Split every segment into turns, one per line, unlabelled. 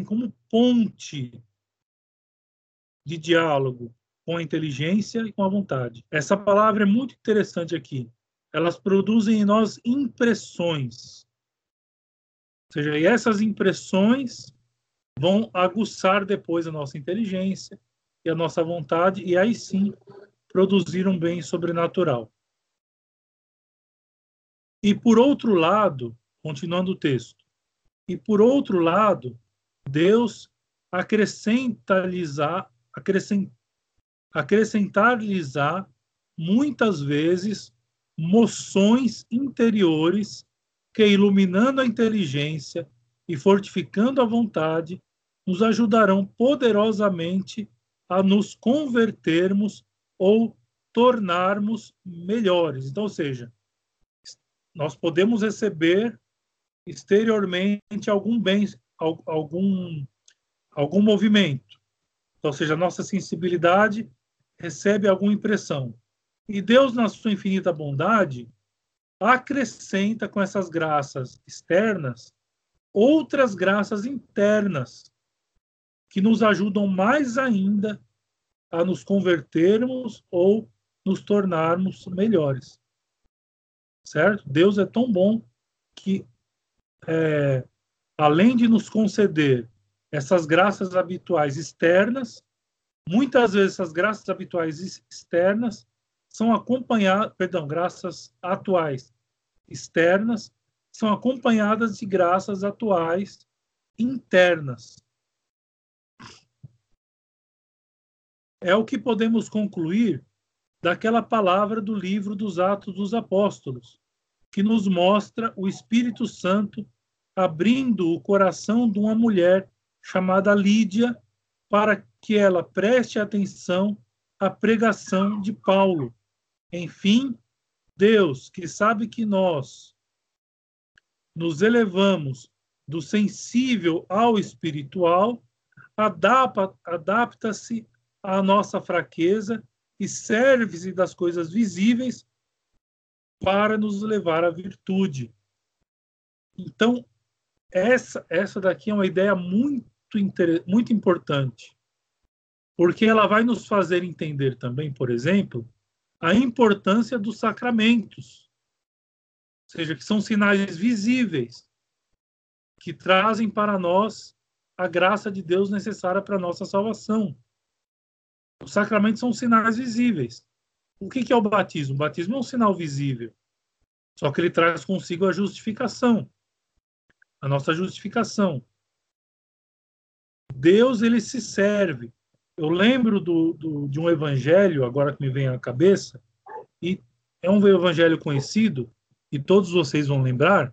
como ponte de diálogo com a inteligência e com a vontade. Essa palavra é muito interessante aqui. Elas produzem em nós impressões. Ou seja, e essas impressões vão aguçar depois a nossa inteligência e a nossa vontade, e aí sim produzir um bem sobrenatural. E por outro lado, continuando o texto, e por outro lado, Deus acrescenta-lhes acrescentar-lhes muitas vezes moções interiores que, iluminando a inteligência e fortificando a vontade, nos ajudarão poderosamente a nos convertermos ou tornarmos melhores. Então, ou seja, nós podemos receber exteriormente algum bem, algum, algum movimento. Então, ou seja, a nossa sensibilidade recebe alguma impressão. E Deus, na sua infinita bondade, acrescenta com essas graças externas outras graças internas que nos ajudam mais ainda a nos convertermos ou nos tornarmos melhores. Certo? Deus é tão bom que, é, além de nos conceder essas graças habituais externas, muitas vezes essas graças habituais externas são acompanhadas, perdão, graças atuais externas são acompanhadas de graças atuais internas. É o que podemos concluir daquela palavra do livro dos Atos dos Apóstolos, que nos mostra o Espírito Santo abrindo o coração de uma mulher chamada Lídia para que ela preste atenção à pregação de Paulo. Enfim, Deus, que sabe que nós nos elevamos do sensível ao espiritual, adapta-se à nossa fraqueza e serve-se das coisas visíveis para nos levar à virtude. Então, essa, essa daqui é uma ideia muito, muito importante, porque ela vai nos fazer entender também, por exemplo, a importância dos sacramentos, ou seja, que são sinais visíveis que trazem para nós a graça de Deus necessária para a nossa salvação. Os sacramentos são sinais visíveis. O que é o batismo? O batismo é um sinal visível, só que ele traz consigo a justificação a nossa justificação. Deus ele se serve. Eu lembro do, do, de um evangelho, agora que me vem à cabeça, e é um evangelho conhecido, e todos vocês vão lembrar,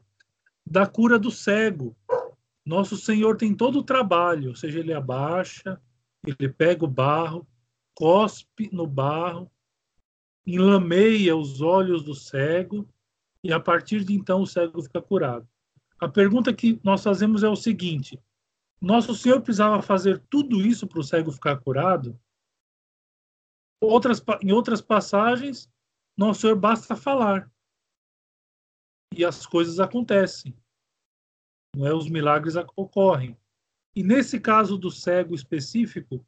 da cura do cego. Nosso Senhor tem todo o trabalho, ou seja, ele abaixa, ele pega o barro, cospe no barro, enlameia os olhos do cego, e a partir de então o cego fica curado. A pergunta que nós fazemos é o seguinte: Nosso Senhor precisava fazer tudo isso para o cego ficar curado? Outras, em outras passagens, Nosso Senhor basta falar e as coisas acontecem. Não é? Os milagres ocorrem. E nesse caso do cego específico,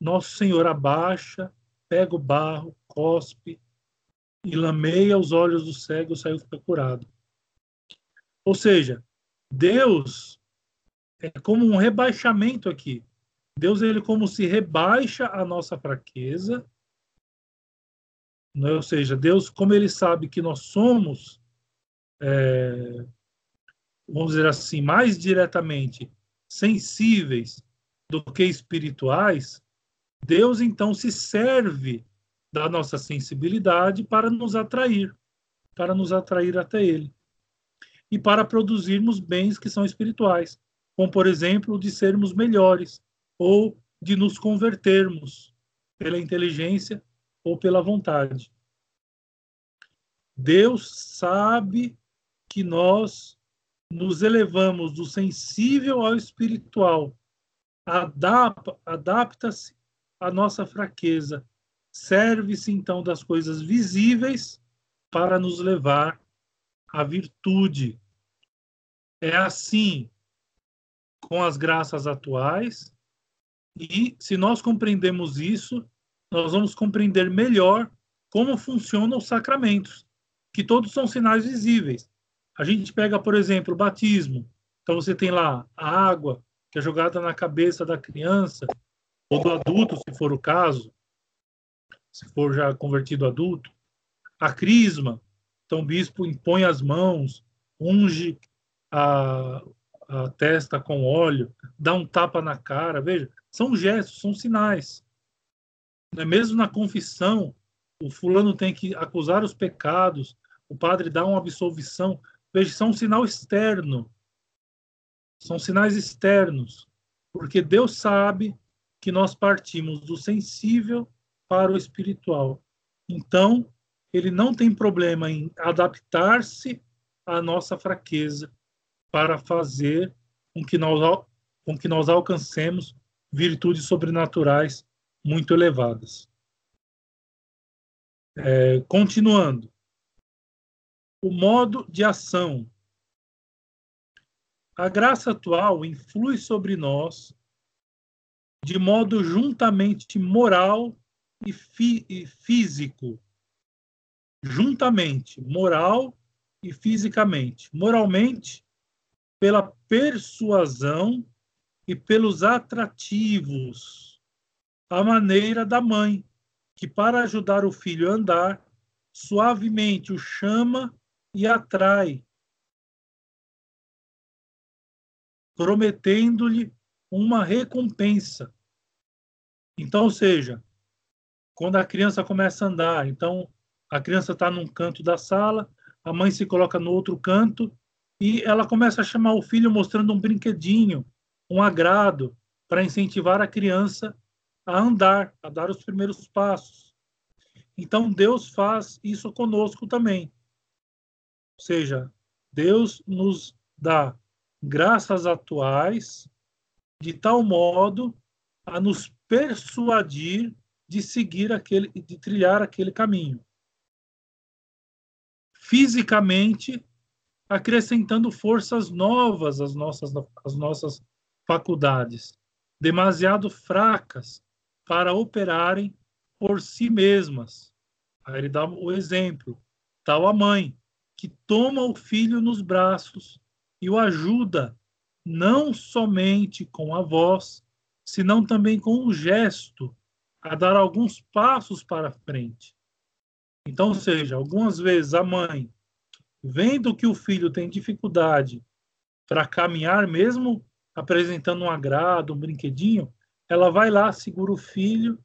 Nosso Senhor abaixa, pega o barro, cospe e lameia os olhos do cego, o cego fica curado. Ou seja, Deus é como um rebaixamento aqui. Deus ele como se rebaixa a nossa fraqueza, é? ou seja, Deus como ele sabe que nós somos, é, vamos dizer assim, mais diretamente sensíveis do que espirituais, Deus então se serve da nossa sensibilidade para nos atrair, para nos atrair até Ele e para produzirmos bens que são espirituais, como, por exemplo, de sermos melhores ou de nos convertermos pela inteligência ou pela vontade. Deus sabe que nós nos elevamos do sensível ao espiritual, adapta-se à nossa fraqueza, serve-se então das coisas visíveis para nos levar à virtude, é assim com as graças atuais. E se nós compreendemos isso, nós vamos compreender melhor como funcionam os sacramentos, que todos são sinais visíveis. A gente pega, por exemplo, o batismo. Então você tem lá a água que é jogada na cabeça da criança ou do adulto, se for o caso, se for já convertido adulto. A crisma, então o bispo impõe as mãos, unge a, a testa com óleo, dá um tapa na cara. Veja, são gestos, são sinais. Né? Mesmo na confissão, o fulano tem que acusar os pecados, o padre dá uma absolvição. Veja, são um sinal externo. São sinais externos. Porque Deus sabe que nós partimos do sensível para o espiritual. Então, ele não tem problema em adaptar-se à nossa fraqueza para fazer com que nós, com que nós alcancemos virtudes sobrenaturais muito elevadas. É, continuando. O modo de ação. A graça atual influi sobre nós de modo juntamente moral e, e físico. Juntamente, moral e fisicamente. Moralmente, pela persuasão e pelos atrativos, a maneira da mãe, que para ajudar o filho a andar, suavemente o chama e atrai, prometendo-lhe uma recompensa. Então, ou seja, quando a criança começa a andar, então a criança está num canto da sala, a mãe se coloca no outro canto e ela começa a chamar o filho mostrando um brinquedinho, um agrado, para incentivar a criança a andar, a dar os primeiros passos. Então Deus faz isso conosco também. Ou seja, Deus nos dá graças atuais de tal modo a nos persuadir de seguir aquele, de trilhar aquele caminho. Fisicamente, acrescentando forças novas às nossas, às nossas faculdades, demasiado fracas para operarem por si mesmas. Aí ele dá o exemplo, tal a mãe, que toma o filho nos braços e o ajuda, não somente com a voz, senão também com um gesto, a dar alguns passos para frente. Então, ou seja, algumas vezes a mãe vendo que o filho tem dificuldade para caminhar, mesmo apresentando um agrado, um brinquedinho, ela vai lá, segura o filho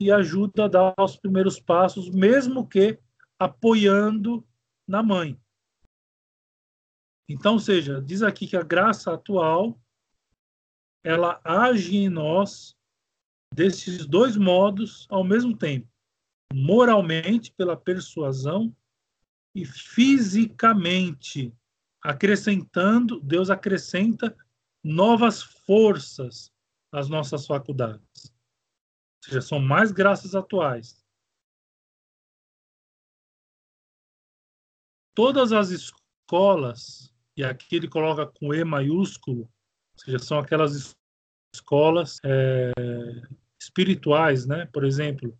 e ajuda a dar os primeiros passos, mesmo que apoiando na mãe. Então, seja, diz aqui que a graça atual ela age em nós desses dois modos ao mesmo tempo, moralmente pela persuasão e fisicamente, acrescentando, Deus acrescenta novas forças às nossas faculdades. Ou seja, são mais graças atuais. Todas as escolas, e aqui ele coloca com E maiúsculo, ou seja, são aquelas escolas é, espirituais, né? por exemplo,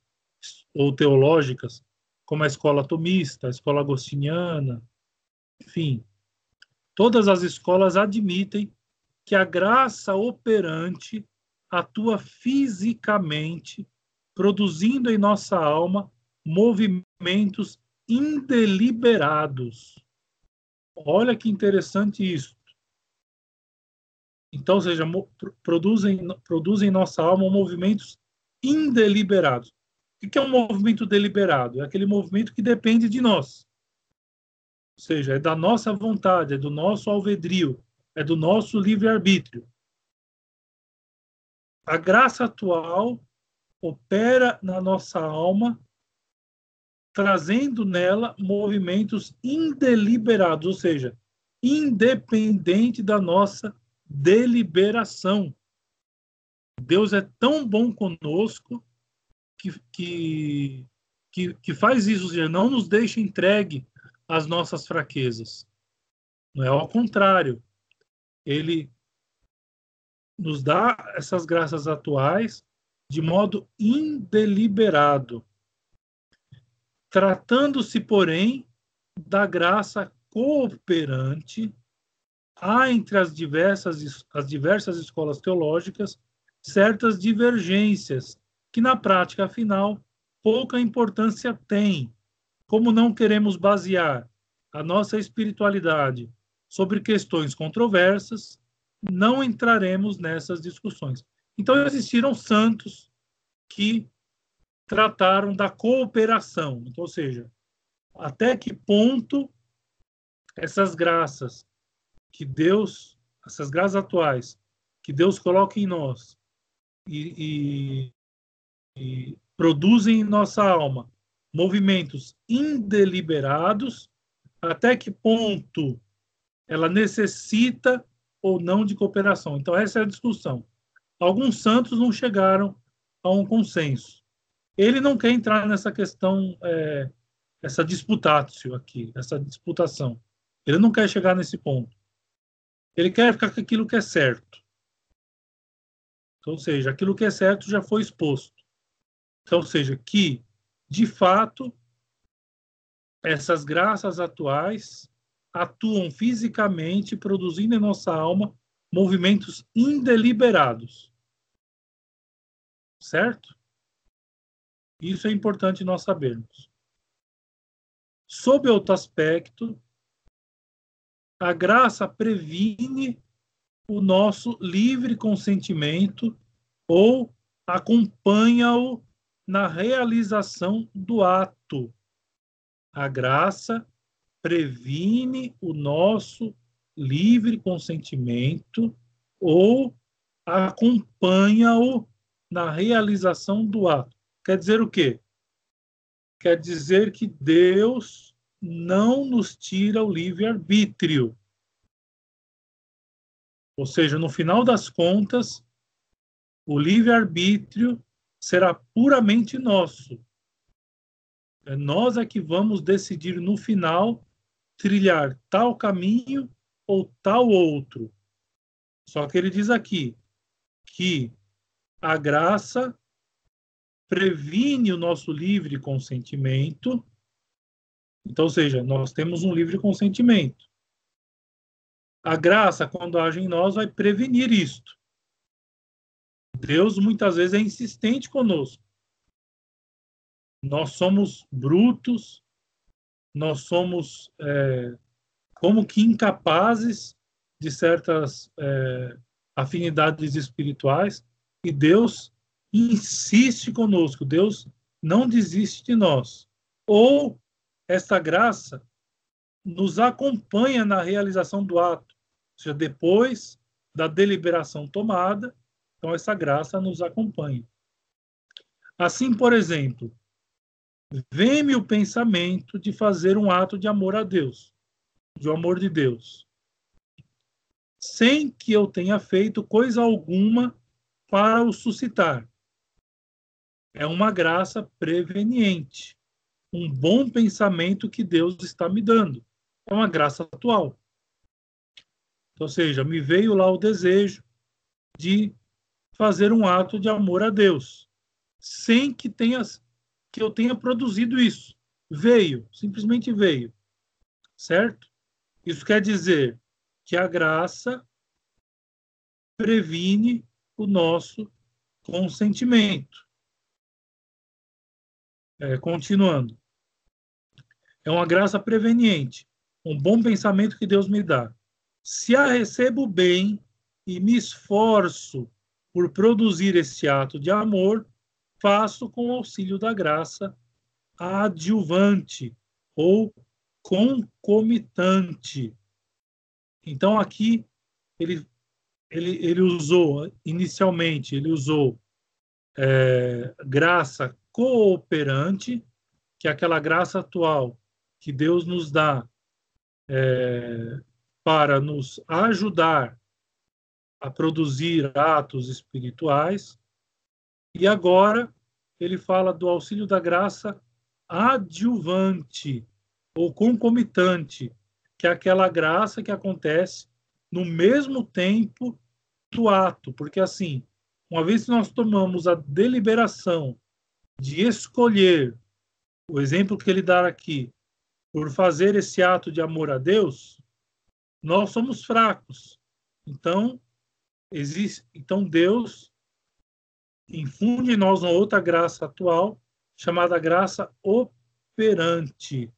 ou teológicas, como a escola atomista, a escola agostiniana, enfim. Todas as escolas admitem que a graça operante atua fisicamente, produzindo em nossa alma movimentos indeliberados. Olha que interessante isso. Então, ou seja, produzem, produzem em nossa alma movimentos indeliberados. O que é um movimento deliberado? É aquele movimento que depende de nós. Ou seja, é da nossa vontade, é do nosso alvedrio, é do nosso livre-arbítrio. A graça atual opera na nossa alma, trazendo nela movimentos indeliberados, ou seja, independente da nossa deliberação. Deus é tão bom conosco que, que, que, faz isso, seja, não nos deixa entregue às nossas fraquezas. Não é ao contrário. Ele nos dá essas graças atuais de modo indeliberado, tratando-se, porém, da graça cooperante, há entre as diversas, as diversas escolas teológicas certas divergências que, na prática final, pouca importância têm. Como não queremos basear a nossa espiritualidade sobre questões controversas, não entraremos nessas discussões. Então, existiram santos que trataram da cooperação, então, ou seja, até que ponto essas graças que Deus, essas graças atuais que Deus coloca em nós e produzem em nossa alma movimentos indeliberados, até que ponto ela necessita ou não de cooperação. Então, essa é a discussão. Alguns santos não chegaram a um consenso. Ele não quer entrar nessa questão, é, essa disputácio aqui, essa disputação. Ele não quer chegar nesse ponto. Ele quer ficar com aquilo que é certo. Ou seja, aquilo que é certo já foi exposto. Então, ou seja, que, de fato, essas graças atuais atuam fisicamente, produzindo em nossa alma movimentos indeliberados. Certo? Isso é importante nós sabermos. Sob outro aspecto, a graça previne o nosso livre consentimento ou acompanha-o na realização do ato. A graça previne o nosso livre consentimento ou acompanha-o na realização do ato. Quer dizer o quê? Quer dizer que Deus não nos tira o livre-arbítrio. Ou seja, no final das contas, o livre-arbítrio será puramente nosso. É nós é que vamos decidir no final trilhar tal caminho ou tal outro. Só que ele diz aqui que a graça previne o nosso livre consentimento. Então, ou seja, nós temos um livre consentimento. A graça, quando age em nós, vai prevenir isto. Deus muitas vezes é insistente conosco. Nós somos brutos, nós somos é, como que incapazes de certas é, afinidades espirituais e Deus insiste conosco, Deus não desiste de nós. Ou esta graça nos acompanha na realização do ato, ou seja, depois da deliberação tomada, então essa graça nos acompanha. Assim, por exemplo, vem-me o pensamento de fazer um ato de amor a Deus, de amor de Deus, sem que eu tenha feito coisa alguma para o suscitar. É uma graça preveniente, um bom pensamento que Deus está me dando. É uma graça atual. Ou seja, me veio lá o desejo de fazer um ato de amor a Deus, sem que tenha que eu tenha produzido isso. Veio, simplesmente veio. Certo? Isso quer dizer que a graça previne o nosso consentimento. É, continuando. É uma graça preveniente, um bom pensamento que Deus me dá. Se a recebo bem e me esforço por produzir esse ato de amor, faço com auxílio da graça adjuvante ou concomitante. Então, aqui, ele, ele, ele usou, inicialmente, ele usou é, graça cooperante, que é aquela graça atual que Deus nos dá é, para nos ajudar a produzir atos espirituais. E agora ele fala do auxílio da graça adjuvante ou concomitante, que é aquela graça que acontece no mesmo tempo do ato, porque assim, uma vez que nós tomamos a deliberação de escolher o exemplo que ele dá aqui, por fazer esse ato de amor a Deus, nós somos fracos. Então, existe, então Deus infunde em nós uma outra graça atual, chamada graça operante,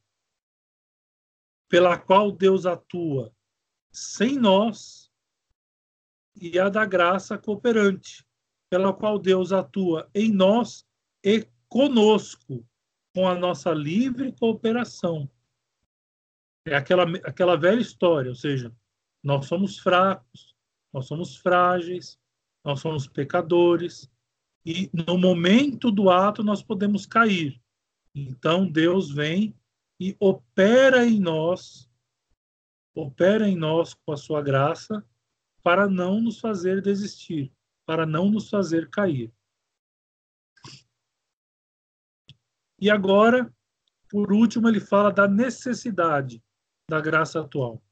pela qual Deus atua sem nós, e a da graça cooperante, pela qual Deus atua em nós e conosco, com a nossa livre cooperação. É aquela, aquela velha história, ou seja, nós somos fracos, nós somos frágeis, nós somos pecadores, e no momento do ato nós podemos cair. Então Deus vem e opera em nós, opera em nós com a sua graça para não nos fazer desistir, para não nos fazer cair. E agora, por último, ele fala da necessidade da graça atual.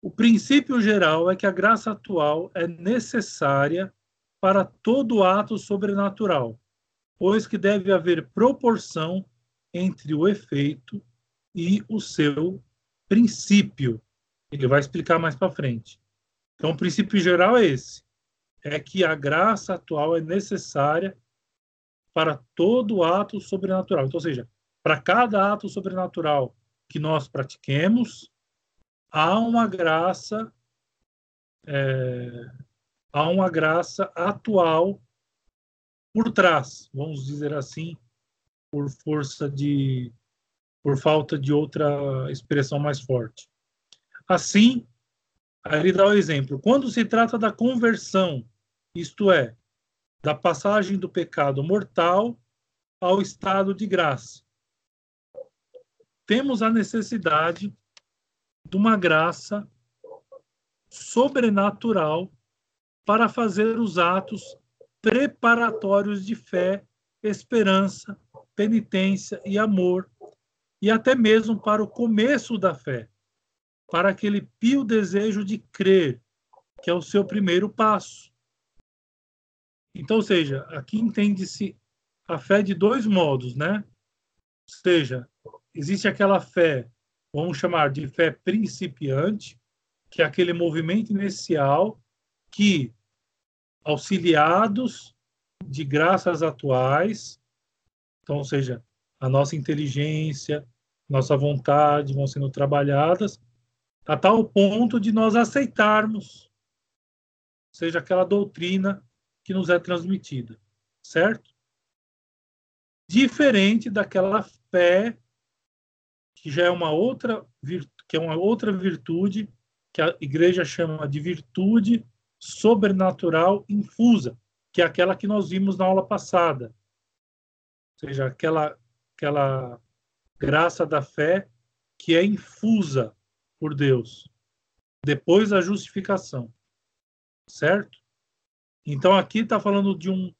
O princípio geral é que a graça atual é necessária para todo ato sobrenatural, pois que deve haver proporção entre o efeito e o seu princípio. Ele vai explicar mais para frente. Então, o princípio geral é esse: é que a graça atual é necessária para todo ato sobrenatural. Então, ou seja, para cada ato sobrenatural que nós pratiquemos, há uma graça é, há uma graça atual por trás, vamos dizer assim, por força de por falta de outra expressão mais forte. Assim, ele dá o exemplo. Quando se trata da conversão, isto é, da passagem do pecado mortal ao estado de graça, temos a necessidade de uma graça sobrenatural para fazer os atos preparatórios de fé, esperança, penitência e amor, e até mesmo para o começo da fé, para aquele pio desejo de crer, que é o seu primeiro passo. Então, ou seja, aqui entende-se a fé de dois modos, né? Ou seja, existe aquela fé, vamos chamar de fé principiante, que é aquele movimento inicial que, auxiliados de graças atuais, então, ou seja, a nossa inteligência, nossa vontade vão sendo trabalhadas a tal ponto de nós aceitarmos, seja aquela doutrina que nos é transmitida, certo? Diferente daquela fé que já é uma outra que é uma outra virtude que a igreja chama de virtude sobrenatural infusa, que é aquela que nós vimos na aula passada. Ou seja, aquela aquela graça da fé que é infusa por Deus depois da justificação. Certo? Então aqui está falando de um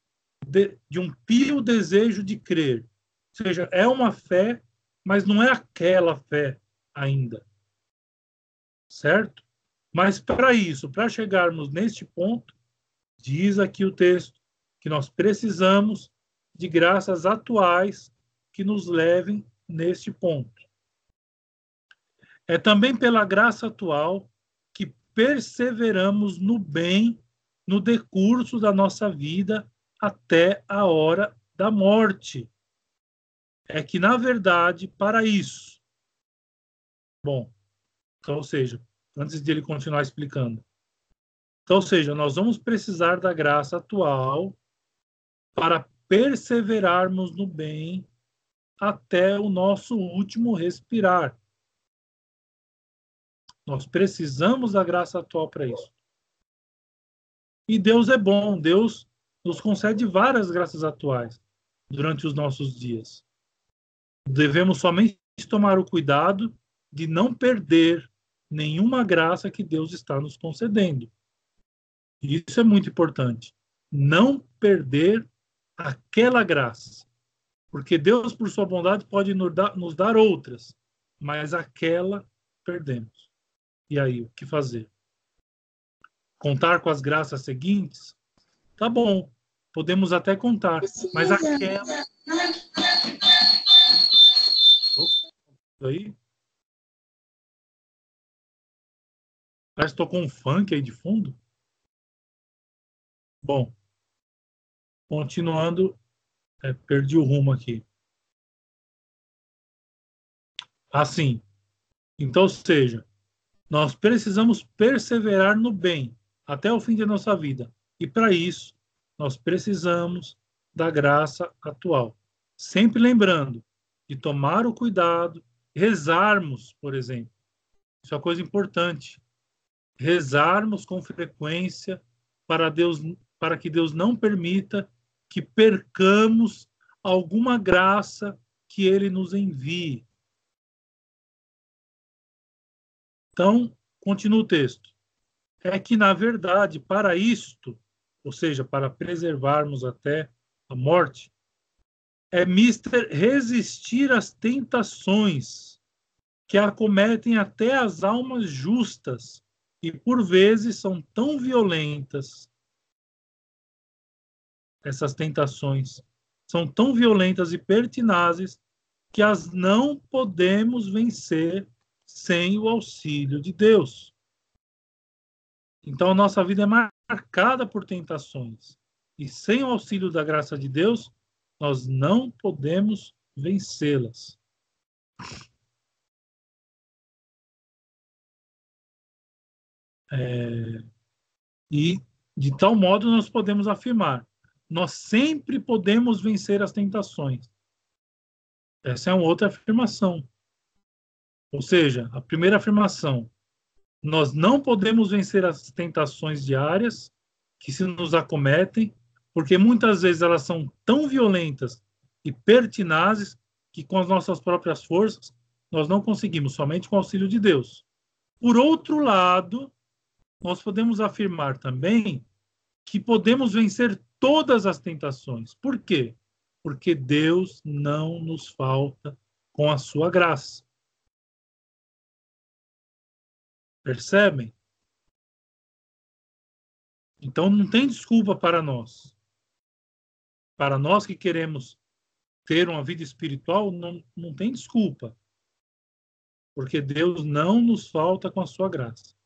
de, de um pio desejo de crer. Ou seja, é uma fé mas não é aquela fé ainda. Certo? Mas para isso, para chegarmos neste ponto, diz aqui o texto que nós precisamos de graças atuais que nos levem neste ponto. É também pela graça atual que perseveramos no bem no decurso da nossa vida até a hora da morte é que, na verdade, para isso. Bom, então, ou seja, antes de ele continuar explicando. Então, ou seja, nós vamos precisar da graça atual para perseverarmos no bem até o nosso último respirar. Nós precisamos da graça atual para isso. E Deus é bom, Deus nos concede várias graças atuais durante os nossos dias devemos somente tomar o cuidado de não perder nenhuma graça que Deus está nos concedendo. Isso é muito importante. Não perder aquela graça. Porque Deus, por sua bondade, pode nos dar, nos dar outras, mas aquela perdemos. E aí, o que fazer? contar com as graças seguintes, tá bom, podemos até contar, mas aquela. Aí. Parece que tocou um funk aí de fundo. Bom, continuando, é, perdi o rumo aqui. Assim, então, ou seja, nós precisamos perseverar no bem até o fim de nossa vida. E para isso, nós precisamos da graça atual. Sempre lembrando de tomar o cuidado, rezarmos, por exemplo. Isso é uma coisa importante. Rezarmos com frequência para Deus, para que Deus não permita que percamos alguma graça que ele nos envie. Então, continua o texto. É que, na verdade, para isto, ou seja, para preservarmos até a morte, é mister resistir às tentações que acometem até as almas justas e por vezes são tão violentas essas tentações são tão violentas e pertinazes que as não podemos vencer sem o auxílio de Deus. Então, a nossa vida é marcada por tentações. E sem o auxílio da graça de Deus, nós não podemos vencê-las. É, e de tal modo nós podemos afirmar: nós sempre podemos vencer as tentações. Essa é uma outra afirmação. Ou seja, a primeira afirmação, nós não podemos vencer as tentações diárias que se nos acometem, porque muitas vezes elas são tão violentas e pertinazes que com as nossas próprias forças nós não conseguimos, somente com o auxílio de Deus. Por outro lado, nós podemos afirmar também que podemos vencer todas as tentações. Por quê? Porque Deus não nos falta com a sua graça. Percebem? Então não tem desculpa para nós. Para nós que queremos ter uma vida espiritual, não, não tem desculpa. Porque Deus não nos falta com a sua graça.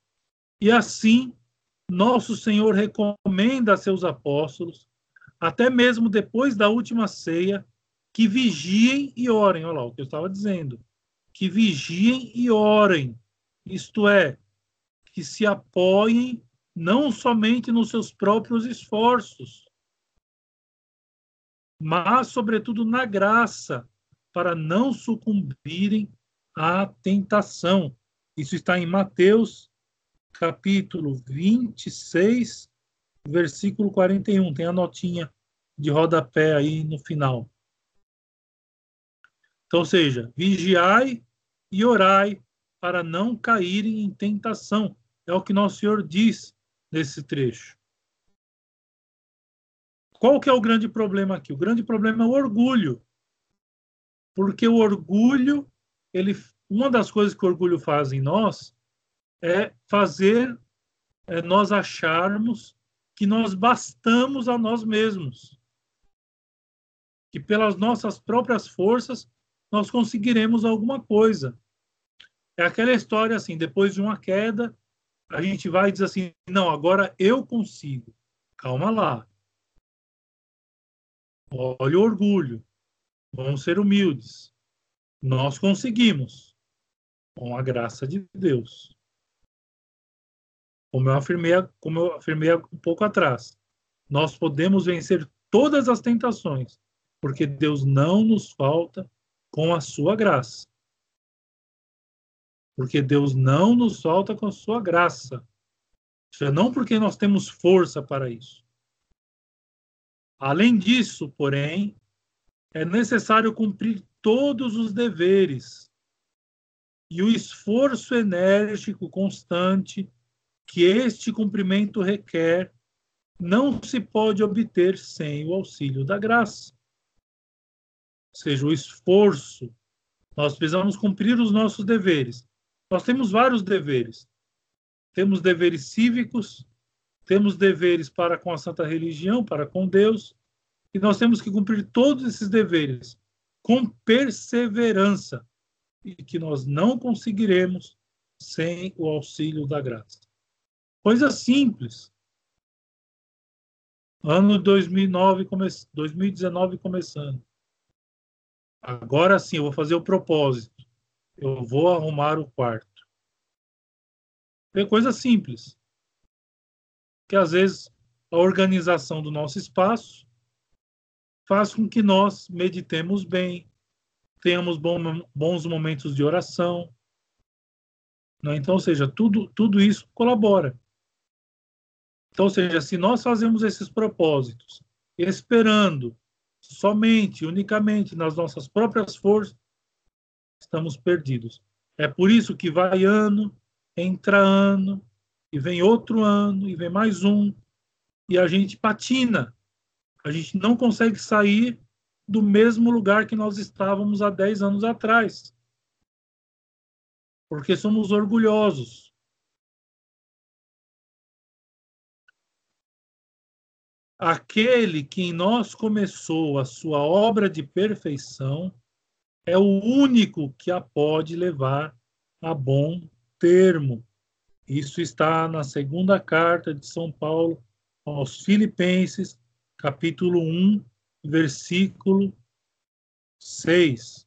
E assim, nosso Senhor recomenda a seus apóstolos, até mesmo depois da última ceia, que vigiem e orem. Olha lá o que eu estava dizendo. Que vigiem e orem. Isto é, que se apoiem não somente nos seus próprios esforços, mas, sobretudo, na graça, para não sucumbirem à tentação. Isso está em Mateus, capítulo 26, versículo 41. Tem a notinha de rodapé aí no final. Então, ou seja, vigiai e orai para não caírem em tentação. É o que nosso Senhor diz nesse trecho. Qual que é o grande problema aqui? O grande problema é o orgulho. Porque o orgulho, ele, uma das coisas que o orgulho faz em nós é fazer é, nós acharmos que nós bastamos a nós mesmos. Que pelas nossas próprias forças nós conseguiremos alguma coisa. É aquela história assim, depois de uma queda, a gente vai e diz assim: não, agora eu consigo. Calma lá. Olha o orgulho. Vamos ser humildes. Nós conseguimos, com a graça de Deus. Como eu afirmei, como eu afirmei um pouco atrás, nós podemos vencer todas as tentações, porque Deus não nos falta com a sua graça porque Deus não nos solta com a sua graça. Isso é não porque nós temos força para isso. Além disso, porém, é necessário cumprir todos os deveres e o esforço enérgico constante que este cumprimento requer não se pode obter sem o auxílio da graça. Ou seja, o esforço, nós precisamos cumprir os nossos deveres, nós temos vários deveres. Temos deveres cívicos, temos deveres para com a santa religião, para com Deus, e nós temos que cumprir todos esses deveres com perseverança, e que nós não conseguiremos sem o auxílio da graça. Coisa simples. Ano 2009, come... 2019 começando. Agora sim, eu vou fazer o propósito. Eu vou arrumar o quarto. É coisa simples. Que às vezes a organização do nosso espaço faz com que nós meditemos bem, tenhamos bons momentos de oração. Né? Então, ou seja, tudo, tudo isso colabora. Então, ou seja, se nós fazemos esses propósitos esperando somente, unicamente nas nossas próprias forças, estamos perdidos. É por isso que vai ano, entra ano, e vem outro ano, e vem mais um, e a gente patina. A gente não consegue sair do mesmo lugar que nós estávamos há 10 anos atrás. Porque somos orgulhosos. Aquele que em nós começou a sua obra de perfeição é o único que a pode levar a bom termo. Isso está na segunda carta de São Paulo aos Filipenses, capítulo 1, versículo 6.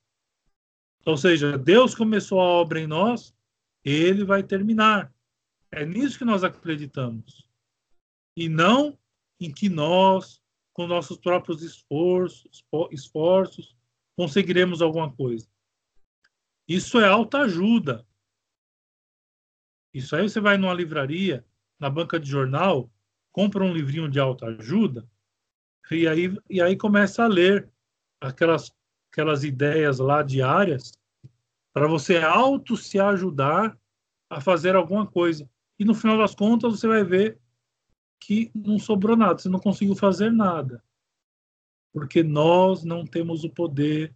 Ou seja, Deus começou a obra em nós, ele vai terminar. É nisso que nós acreditamos. E não em que nós, com nossos próprios esforços, esforços conseguiremos alguma coisa. Isso é alta ajuda. Isso aí você vai numa livraria, na banca de jornal, compra um livrinho de alta ajuda e aí, e aí começa a ler aquelas, aquelas ideias lá diárias para você auto se ajudar a fazer alguma coisa. E no final das contas você vai ver que não sobrou nada, você não conseguiu fazer nada. Porque nós não temos o poder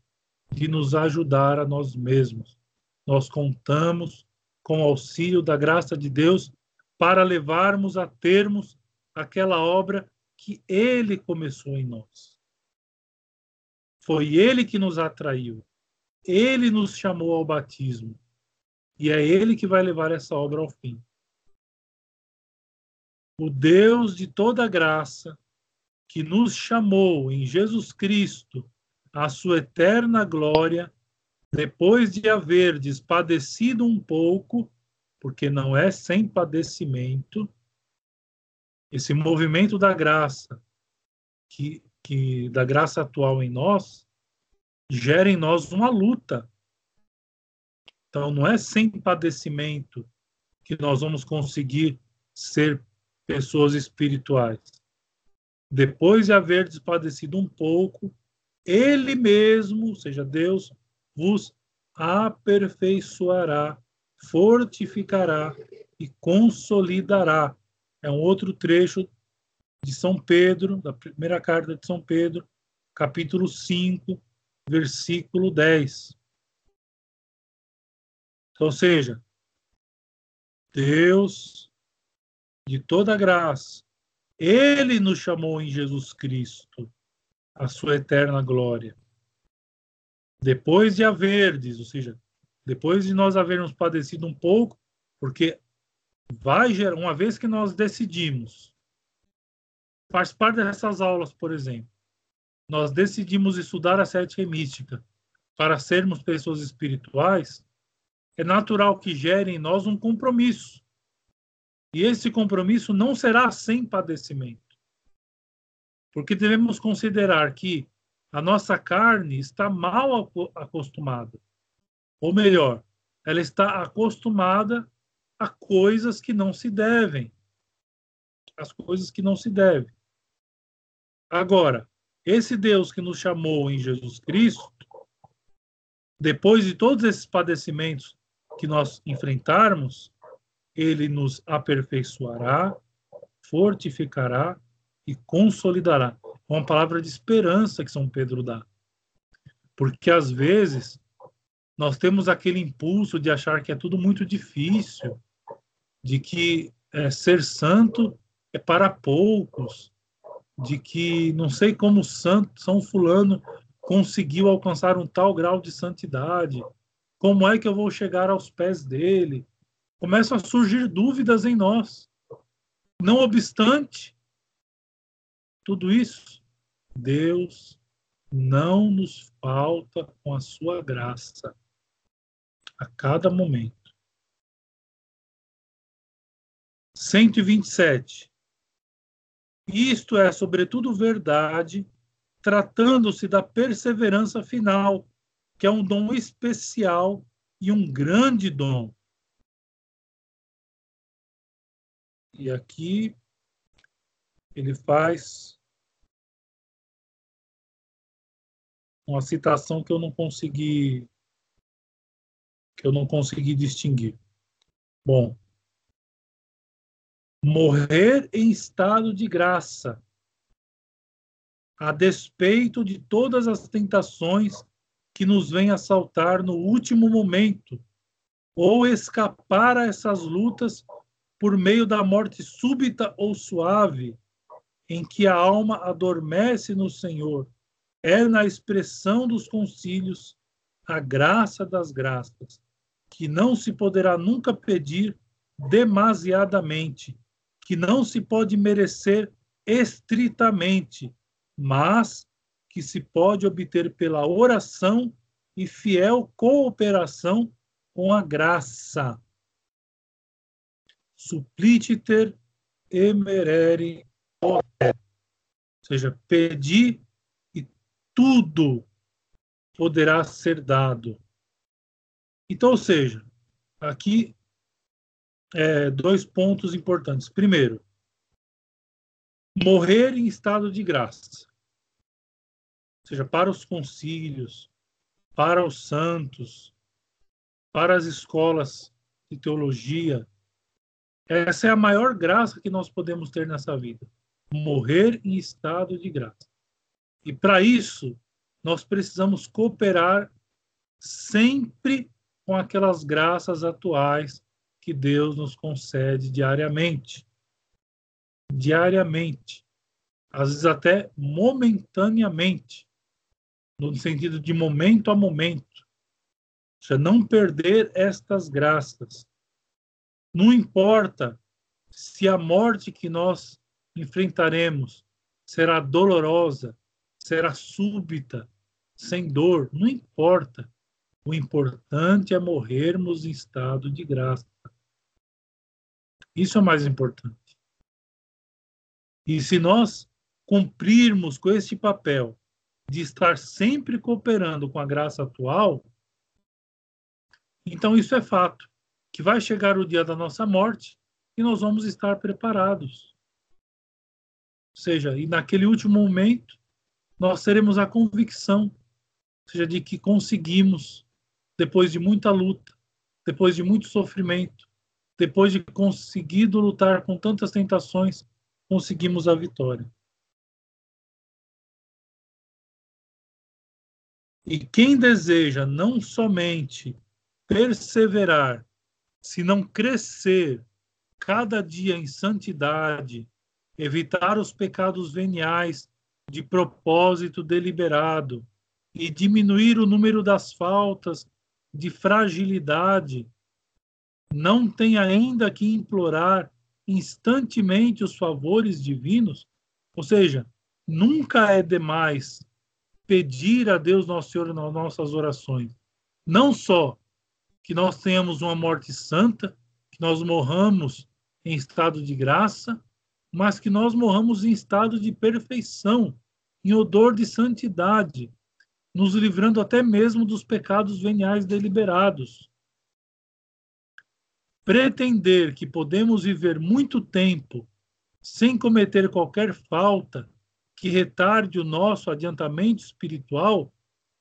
de nos ajudar a nós mesmos. Nós contamos com o auxílio da graça de Deus para levarmos a termos aquela obra que ele começou em nós. Foi ele que nos atraiu. Ele nos chamou ao batismo. E é ele que vai levar essa obra ao fim. O Deus de toda graça, que nos chamou em Jesus Cristo à sua eterna glória, depois de haverdes padecido um pouco, porque não é sem padecimento, esse movimento da graça, que, que da graça atual em nós, gera em nós uma luta. Então, não é sem padecimento que nós vamos conseguir ser pessoas espirituais. Depois de haver despadecido um pouco, Ele mesmo, seja Deus, vos aperfeiçoará, fortificará e consolidará. É um outro trecho de São Pedro, da primeira carta de São Pedro, capítulo 5, versículo 10. Ou seja, Deus de toda graça, Ele nos chamou em Jesus Cristo a sua eterna glória depois de haverdes, ou seja, depois de nós havermos padecido um pouco, porque vai gerar, uma vez que nós decidimos, faz parte dessas aulas, por exemplo, nós decidimos estudar a sete mística para sermos pessoas espirituais, é natural que gere em nós um compromisso. E esse compromisso não será sem padecimento. Porque devemos considerar que a nossa carne está mal acostumada. Ou melhor, ela está acostumada a coisas que não se devem. As coisas que não se devem. Agora, esse Deus que nos chamou em Jesus Cristo, depois de todos esses padecimentos que nós enfrentarmos, ele nos aperfeiçoará, fortificará e consolidará uma palavra de esperança que São Pedro dá. Porque às vezes nós temos aquele impulso de achar que é tudo muito difícil, de que é, ser santo é para poucos, de que não sei como santo, São Fulano conseguiu alcançar um tal grau de santidade, como é que eu vou chegar aos pés dele? Começam a surgir dúvidas em nós. Não obstante tudo isso, Deus não nos falta com a sua graça a cada momento. 127. Isto é, sobretudo, verdade, tratando-se da perseverança final, que é um dom especial e um grande dom. E aqui ele faz uma citação que eu não consegui que eu não consegui distinguir. Bom, morrer em estado de graça, a despeito de todas as tentações que nos vêm assaltar no último momento, ou escapar a essas lutas por meio da morte súbita ou suave, em que a alma adormece no Senhor, é na expressão dos concílios a graça das graças, que não se poderá nunca pedir demasiadamente, que não se pode merecer estritamente, mas que se pode obter pela oração e fiel cooperação com a graça. Supliciter emerere ou seja, pedir e tudo poderá ser dado. Então, ou seja, aqui é, dois pontos importantes. Primeiro, morrer em estado de graça. Ou seja, para os concílios, para os santos, para as escolas de teologia. Essa é a maior graça que nós podemos ter nessa vida. Morrer em estado de graça. E para isso, nós precisamos cooperar sempre com aquelas graças atuais que Deus nos concede diariamente. Diariamente. Às vezes até momentaneamente. No sentido de momento a momento. Seja, não perder estas graças. Não importa se a morte que nós enfrentaremos será dolorosa, será súbita, sem dor, não importa. O importante é morrermos em estado de graça. Isso é o mais importante. E se nós cumprirmos com este papel de estar sempre cooperando com a graça atual, então isso é fato, que vai chegar o dia da nossa morte e nós vamos estar preparados. Ou seja, e naquele último momento, nós teremos a convicção, seja, de que conseguimos, depois de muita luta, depois de muito sofrimento, depois de conseguido lutar com tantas tentações, conseguimos a vitória. E quem deseja não somente perseverar, se não crescer cada dia em santidade, evitar os pecados veniais de propósito deliberado e diminuir o número das faltas de fragilidade não tem ainda que implorar instantemente os favores divinos? Ou seja, nunca é demais pedir a Deus Nosso Senhor nas nossas orações. Não só que nós tenhamos uma morte santa, que nós morramos em estado de graça, mas que nós morramos em estado de perfeição, em odor de santidade, nos livrando até mesmo dos pecados veniais deliberados. Pretender que podemos viver muito tempo sem cometer qualquer falta que retarde o nosso adiantamento espiritual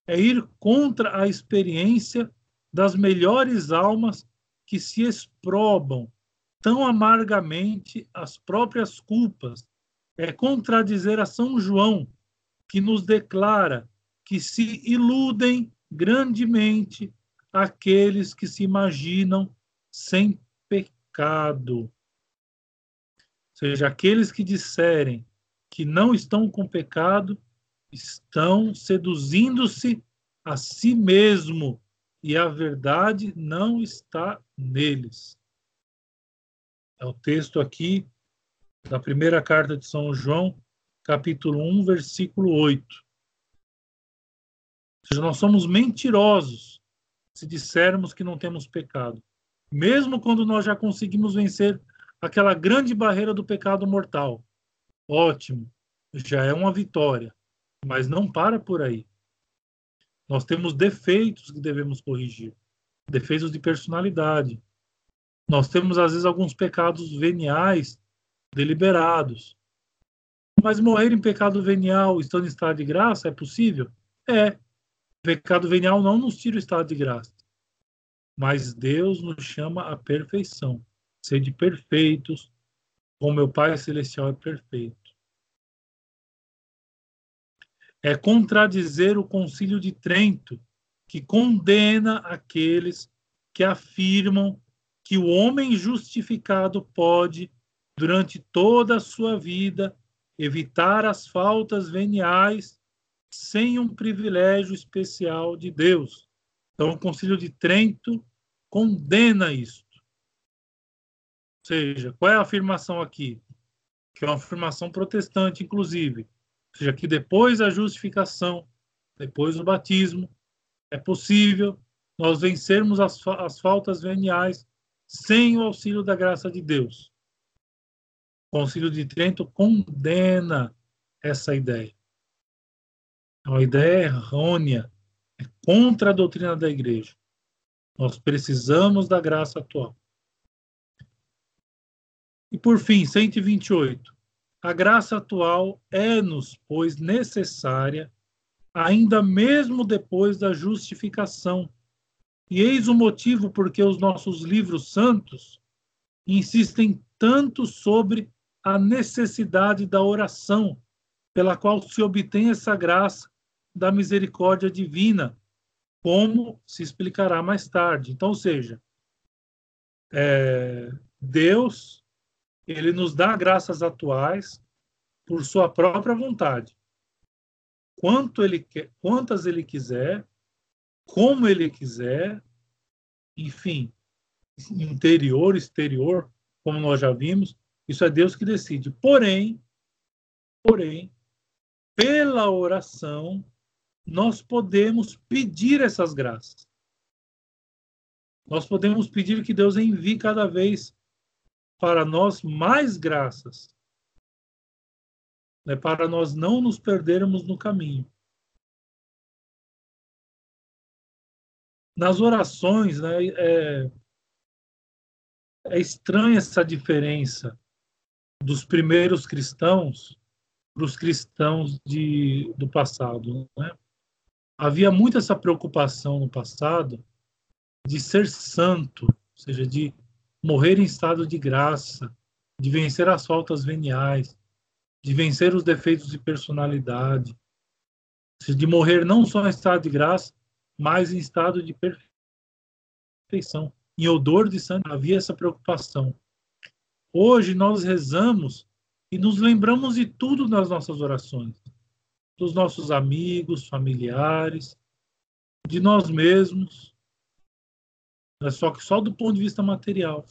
é ir contra a experiência das melhores almas que se exprobam tão amargamente as próprias culpas. É contradizer a São João, que nos declara que se iludem grandemente aqueles que se imaginam sem pecado. seja, aqueles que disserem que não estão com pecado estão seduzindo-se a si mesmo e a verdade não está neles. É o texto aqui da primeira carta de São João, capítulo 1, versículo 8. Ou seja, nós somos mentirosos se dissermos que não temos pecado. Mesmo quando nós já conseguimos vencer aquela grande barreira do pecado mortal. Ótimo, já é uma vitória, mas não para por aí. Nós temos defeitos que devemos corrigir, defeitos de personalidade. Nós temos às vezes alguns pecados veniais deliberados. Mas morrer em pecado venial estando em estado de graça é possível? É. Pecado venial não nos tira o estado de graça. Mas Deus nos chama à perfeição. Sede perfeitos, como meu Pai Celestial é perfeito. É contradizer o Concílio de Trento, que condena aqueles que afirmam que o homem justificado pode, durante toda a sua vida, evitar as faltas veniais sem um privilégio especial de Deus. Então, o Concílio de Trento condena isto. Ou seja, qual é a afirmação aqui? Que é uma afirmação protestante, inclusive. Seja, que depois da justificação, depois do batismo, é possível nós vencermos as, as faltas veniais sem o auxílio da graça de Deus. O Concílio de Trento condena essa ideia. É uma ideia errônea, é contra a doutrina da igreja. Nós precisamos da graça atual. E por fim, 128. A graça atual é-nos, pois, necessária, ainda mesmo depois da justificação. E eis o motivo porque os nossos livros santos insistem tanto sobre a necessidade da oração, pela qual se obtém essa graça da misericórdia divina, como se explicará mais tarde. Então, ou seja, é, Deus ele nos dá graças atuais por sua própria vontade. Quanto ele quer, quantas ele quiser, como ele quiser, enfim, interior, exterior, como nós já vimos, isso é Deus que decide. Porém, porém, pela oração nós podemos pedir essas graças. Nós podemos pedir que Deus envie cada vez para nós mais graças, né, para nós não nos perdermos no caminho. Nas orações, né, é, é estranha essa diferença dos primeiros cristãos para os cristãos de, do passado. Né? havia muito essa preocupação no passado de ser santo, ou seja, de morrer em estado de graça, de vencer as faltas veniais, de vencer os defeitos de personalidade, de morrer não só em estado de graça, mas em estado de perfeição. Em odor de santo havia essa preocupação. Hoje nós rezamos e nos lembramos de tudo nas nossas orações dos nossos amigos, familiares, de nós mesmos, só que só do ponto de vista material.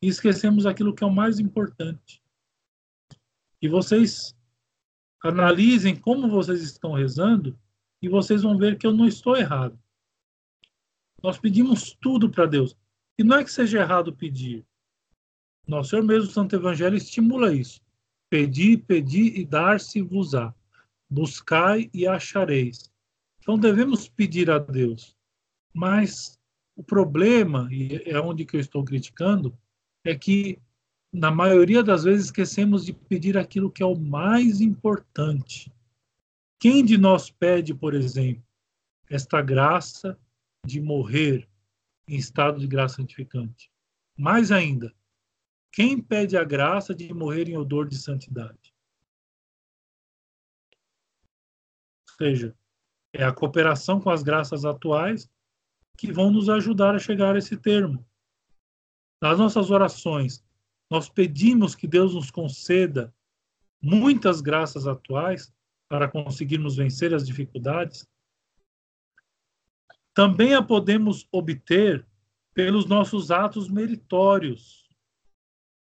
E esquecemos aquilo que é o mais importante. E vocês analisem como vocês estão rezando e vocês vão ver que eu não estou errado. Nós pedimos tudo para Deus. E não é que seja errado pedir. Nosso Senhor mesmo, o Santo Evangelho, estimula isso. Pedir, pedir e dar-se-vos-á buscai e achareis. Então devemos pedir a Deus. Mas o problema, e é onde que eu estou criticando, é que na maioria das vezes esquecemos de pedir aquilo que é o mais importante. Quem de nós pede, por exemplo, esta graça de morrer em estado de graça santificante? Mais ainda, quem pede a graça de morrer em odor de santidade? seja, é a cooperação com as graças atuais que vão nos ajudar a chegar a esse termo. Nas nossas orações, nós pedimos que Deus nos conceda muitas graças atuais para conseguirmos vencer as dificuldades, também a podemos obter pelos nossos atos meritórios,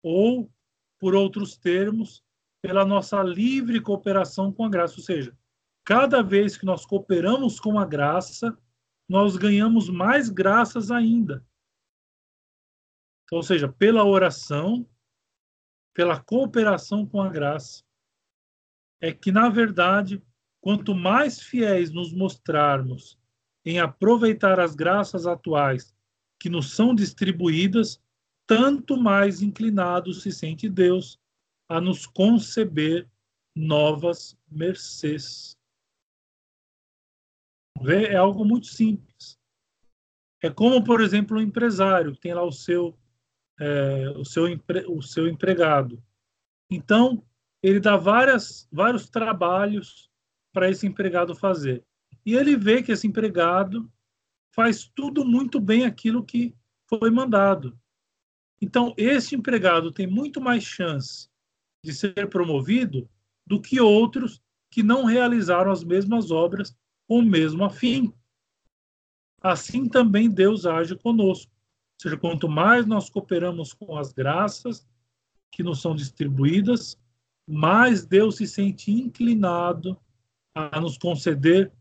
ou, por outros termos, pela nossa livre cooperação com a graça. Ou seja, cada vez que nós cooperamos com a graça, nós ganhamos mais graças ainda. Então, ou seja, pela oração, pela cooperação com a graça, é que, na verdade, quanto mais fiéis nos mostrarmos em aproveitar as graças atuais que nos são distribuídas, tanto mais inclinado se sente Deus a nos conceber novas mercês. É algo muito simples. É como, por exemplo, um empresário que tem lá o seu, é, o seu, empre, o seu empregado. Então, ele dá várias, vários trabalhos para esse empregado fazer. E ele vê que esse empregado faz tudo muito bem aquilo que foi mandado. Então, esse empregado tem muito mais chance de ser promovido do que outros que não realizaram as mesmas obras com o mesmo afim. Assim também Deus age conosco. Ou seja, quanto mais nós cooperamos com as graças que nos são distribuídas, mais Deus se sente inclinado a nos conceder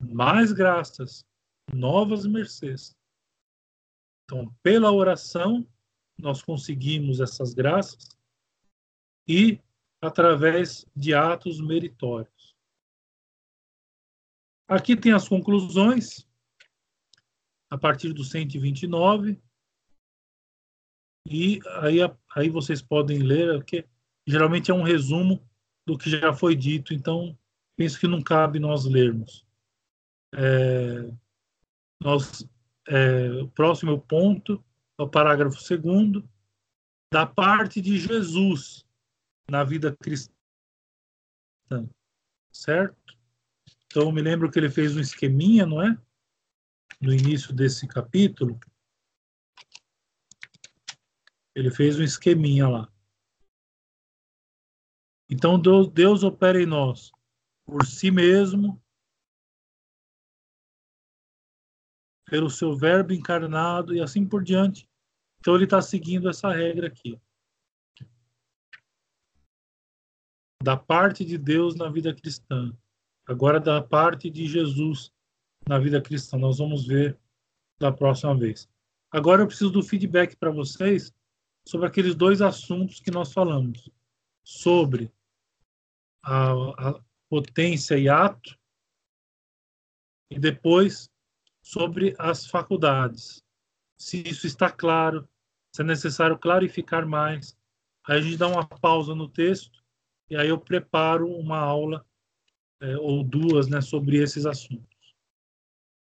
mais graças, novas mercês. Então, pela oração, nós conseguimos essas graças e através de atos meritórios. Aqui tem as conclusões, a partir do 129, e aí, aí vocês podem ler, porque geralmente é um resumo do que já foi dito, então penso que não cabe nós lermos. É, nós, é, o próximo ponto é o parágrafo segundo, da parte de Jesus na vida cristã. Certo? Então, me lembro que ele fez um esqueminha, não é? No início desse capítulo. Ele fez um esqueminha lá. Então, Deus, Deus opera em nós por si mesmo, pelo seu Verbo encarnado e assim por diante. Então, ele está seguindo essa regra aqui. da parte de Deus na vida cristã, agora da parte de Jesus na vida cristã. Nós vamos ver da próxima vez. Agora eu preciso do feedback para vocês sobre aqueles dois assuntos que nós falamos, sobre a, a potência e ato, e depois sobre as faculdades. Se isso está claro, se é necessário clarificar mais, aí a gente dá uma pausa no texto e aí eu preparo uma aula é, ou duas né, sobre esses assuntos.